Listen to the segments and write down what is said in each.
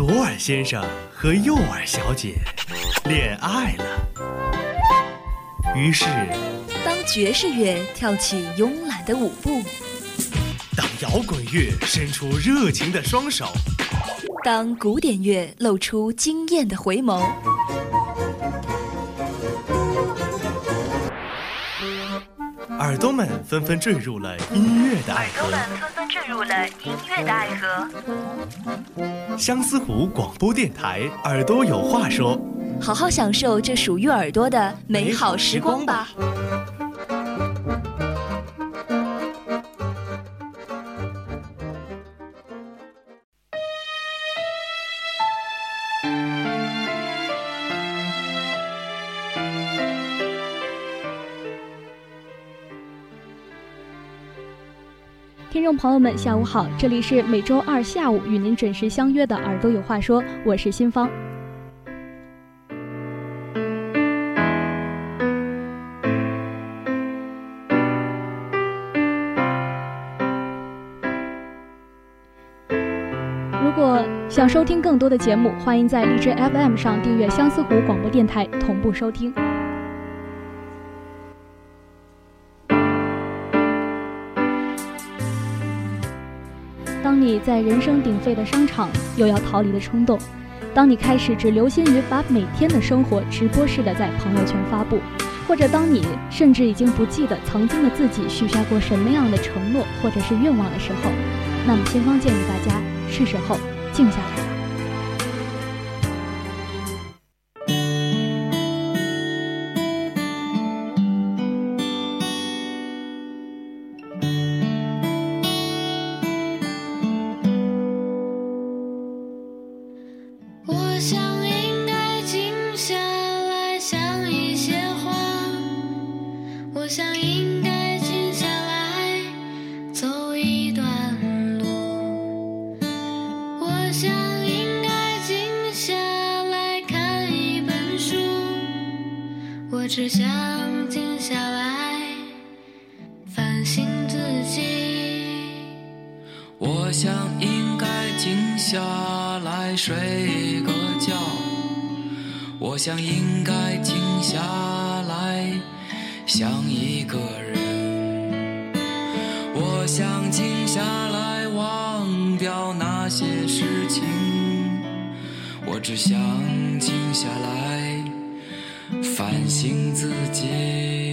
左耳先生和右耳小姐恋爱了。于是，当爵士乐跳起慵懒的舞步，当摇滚乐伸出热情的双手，当古典乐露出惊艳的回眸，耳朵们纷纷坠入了音乐的爱河。入了音乐的爱河。相思湖广播电台，耳朵有话说。好好享受这属于耳朵的美好时光吧。朋友们，下午好，这里是每周二下午与您准时相约的《耳朵有话说》，我是新芳。如果想收听更多的节目，欢迎在荔枝 FM 上订阅相思湖广播电台，同步收听。在人声鼎沸的商场又要逃离的冲动，当你开始只留心于把每天的生活直播式的在朋友圈发布，或者当你甚至已经不记得曾经的自己许下过什么样的承诺或者是愿望的时候，那么先方建议大家是时候静下来。下来睡个觉，我想应该静下来想一个人，我想静下来忘掉那些事情，我只想静下来反省自己。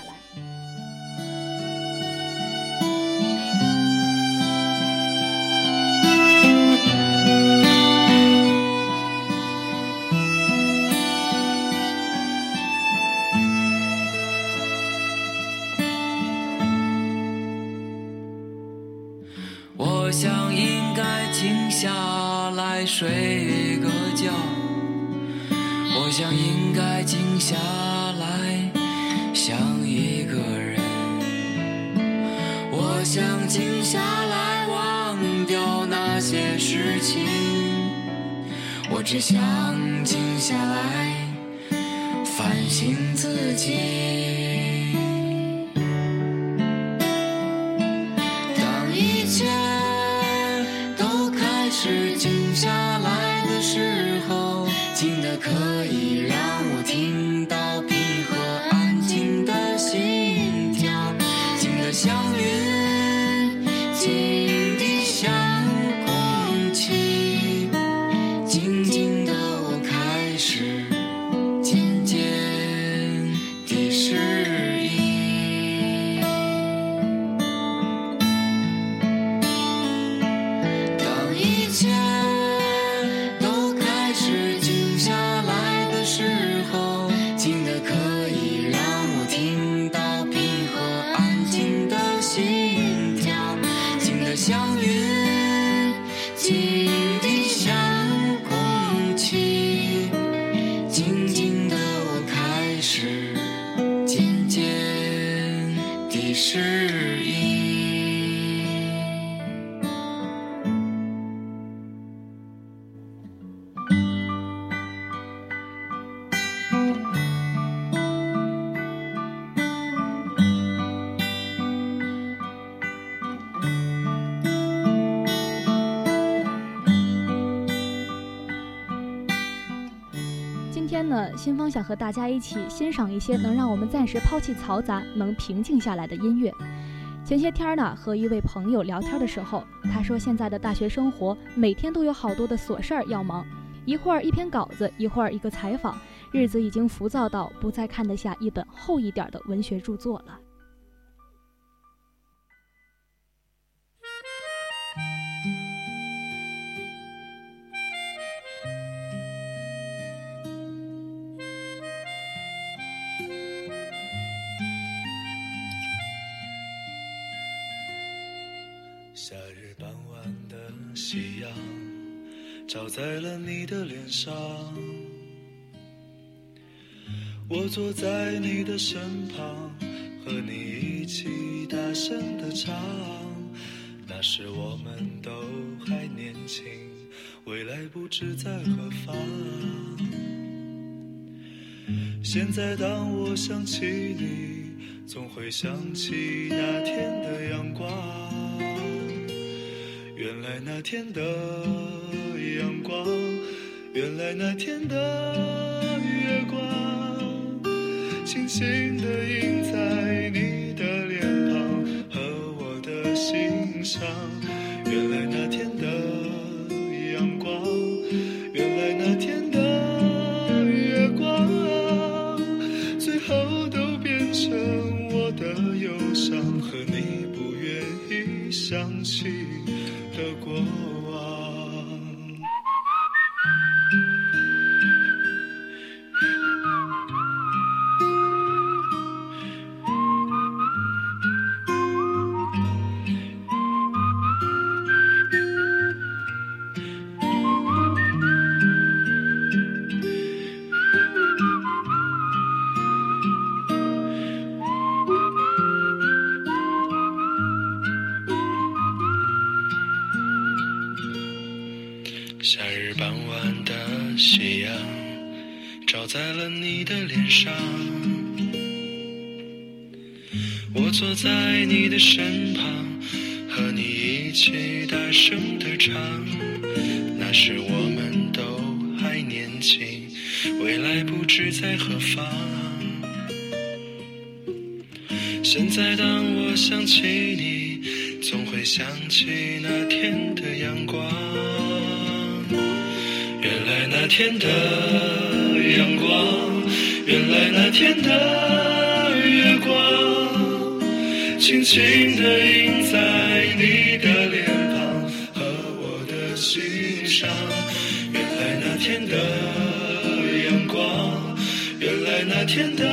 来》。我想应该静下来睡个觉，我想应该静下只想静下来反省自己。天呢新芳想和大家一起欣赏一些能让我们暂时抛弃嘈杂、能平静下来的音乐。前些天呢，和一位朋友聊天的时候，他说现在的大学生活每天都有好多的琐事儿要忙，一会儿一篇稿子，一会儿一个采访，日子已经浮躁到不再看得下一本厚一点的文学著作了。夕阳照在了你的脸上，我坐在你的身旁，和你一起大声的唱。那时我们都还年轻，未来不知在何方。现在当我想起你，总会想起那天的阳光。原来那天的阳光，原来那天的月光，轻轻地印在你的脸庞和我的心上。原来那天的阳光，原来那天的月光，最后都变成我的忧伤和你不愿意想起。的过。坐在你的身旁，和你一起大声的唱。那时我们都还年轻，未来不知在何方。现在当我想起你，总会想起那天的阳光。原来那天的。阳光，原来那天的，轻轻地印在你的脸庞和我的心上。原来那天的阳光，原来那天的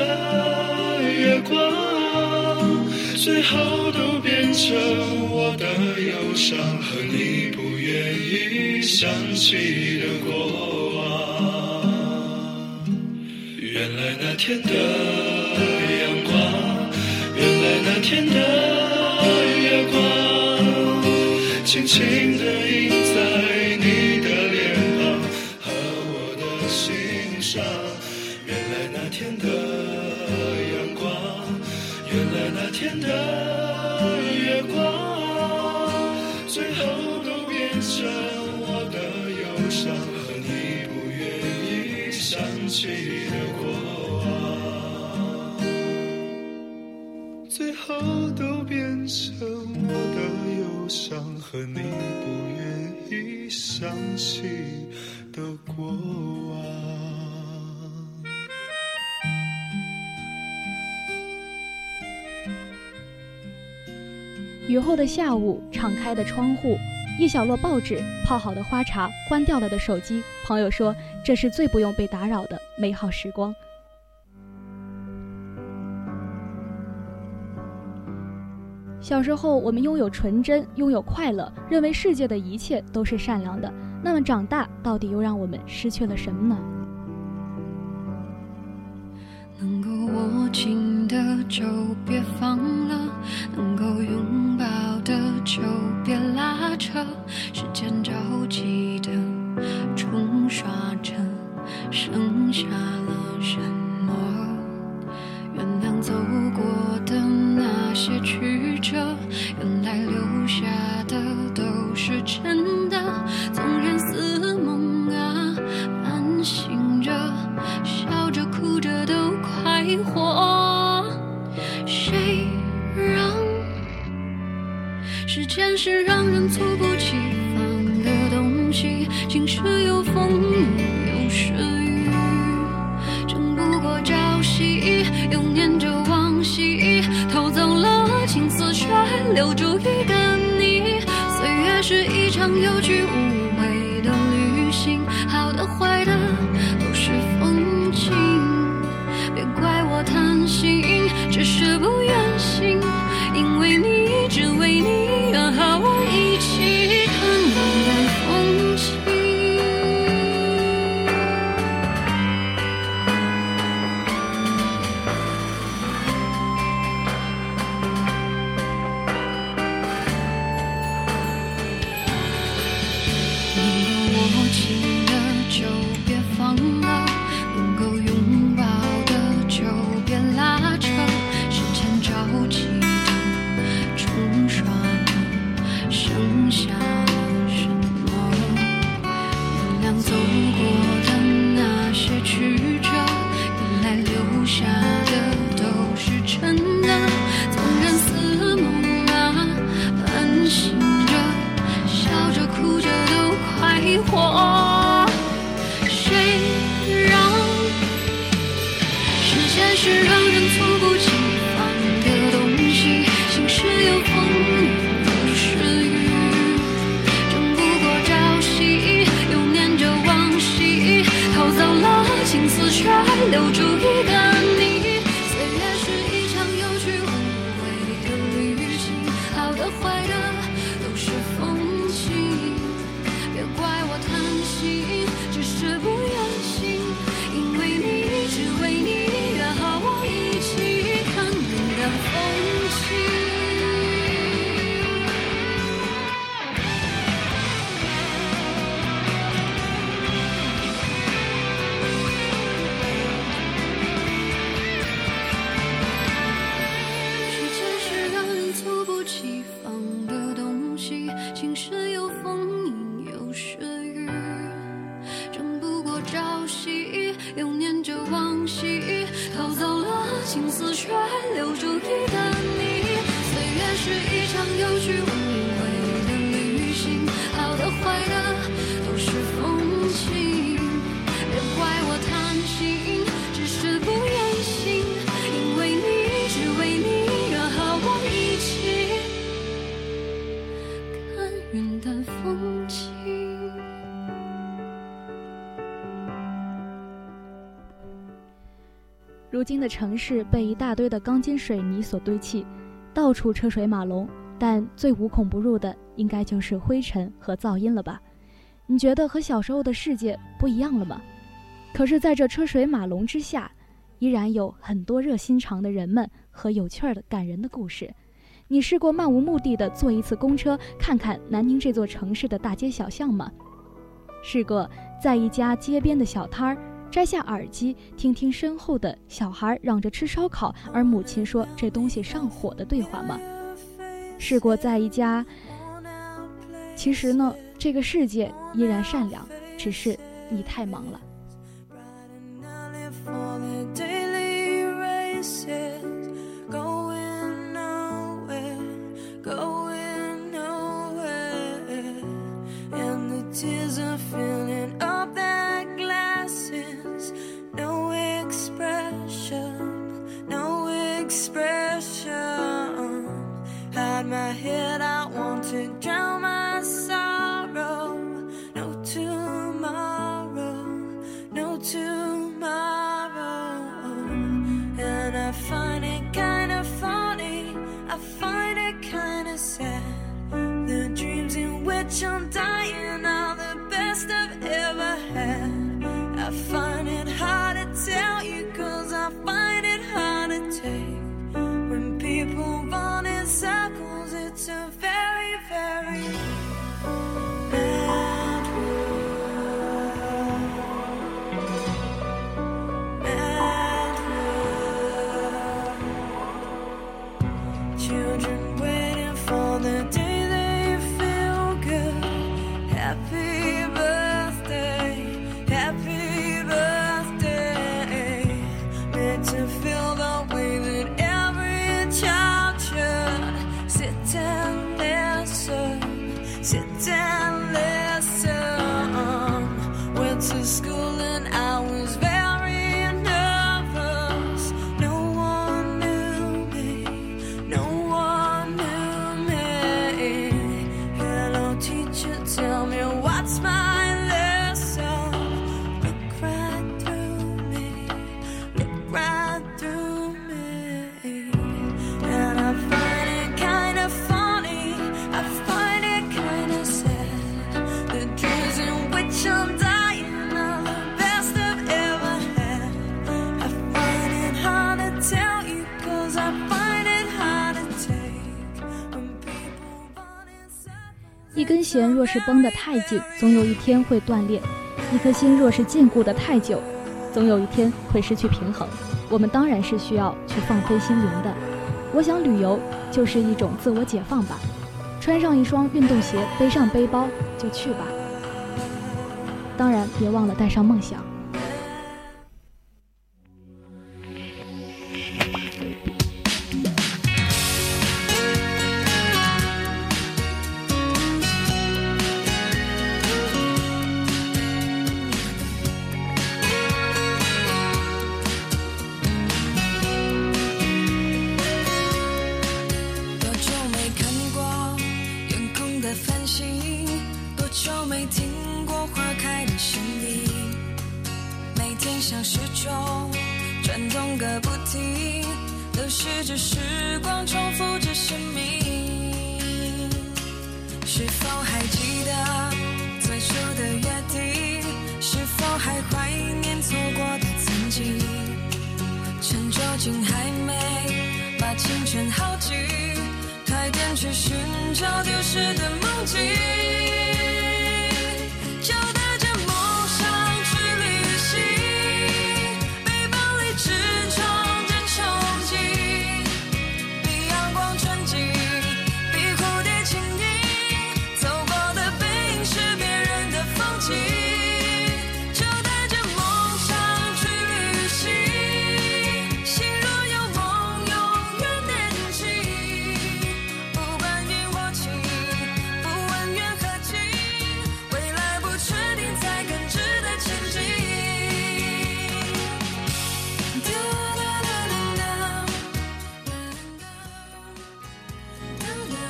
月光，最后都变成我的忧伤和你不愿意想起的过往。原来那天的，天的月光，轻轻后都变成我的忧伤和你不愿意想起的过往。雨后的下午，敞开的窗户，一小摞报纸，泡好的花茶，关掉了的手机。朋友说，这是最不用被打扰的美好时光。小时候我们拥有纯真拥有快乐认为世界的一切都是善良的。那么长大到底又让我们失去了什么呢？能够握紧的就别放了能够拥抱的就别拉扯时间着急的冲刷着剩下了什么？谁让时间是让人猝不及防的东西？晴时有风，有时雨，争不过朝夕，又念着往昔。偷走了青丝，却留住一个你。岁月是一场有去无。的城市被一大堆的钢筋水泥所堆砌，到处车水马龙，但最无孔不入的应该就是灰尘和噪音了吧？你觉得和小时候的世界不一样了吗？可是，在这车水马龙之下，依然有很多热心肠的人们和有趣儿的感人的故事。你试过漫无目的的坐一次公车，看看南宁这座城市的大街小巷吗？试过在一家街边的小摊儿摘下耳机，听听身后的小孩嚷着吃烧烤，而母亲说这东西上火的对话吗？试过在一家，其实呢，这个世界依然善良，只是你太忙了。I'm dying. 一根弦若是绷得太紧，总有一天会断裂；一颗心若是禁锢得太久，总有一天会失去平衡。我们当然是需要去放飞心灵的。我想旅游就是一种自我解放吧。穿上一双运动鞋，背上背包就去吧。当然，别忘了带上梦想。流逝着时光，重复着生命。是否还记得最初的约定？是否还怀念错过的曾经？趁酒精还没把青春耗尽，快点去寻找丢失的梦境。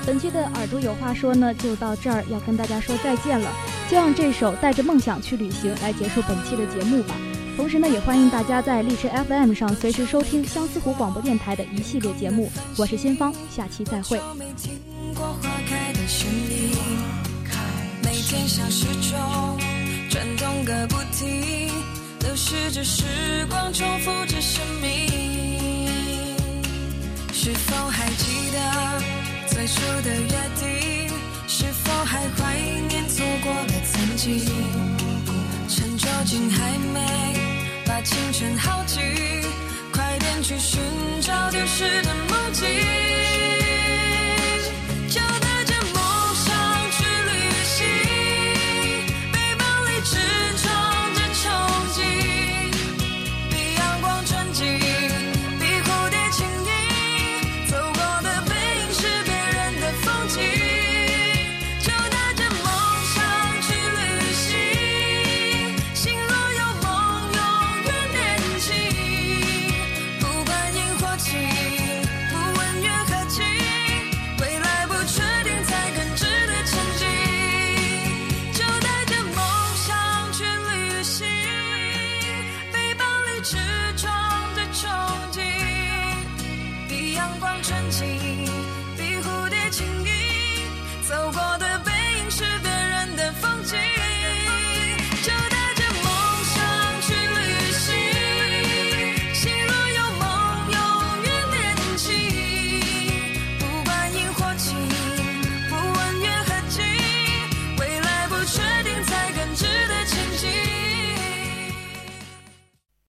本期的耳朵有话说呢，就到这儿，要跟大家说再见了。就让这首《带着梦想去旅行》来结束本期的节目吧。同时呢，也欢迎大家在荔枝 FM 上随时收听相思湖广播电台的一系列节目。我是新芳，下期再会。流逝着时光，重复着生命。是否还记得最初的约定？是否还怀念错过的曾经？趁酒精还没把青春耗尽，快点去寻找丢失的梦境。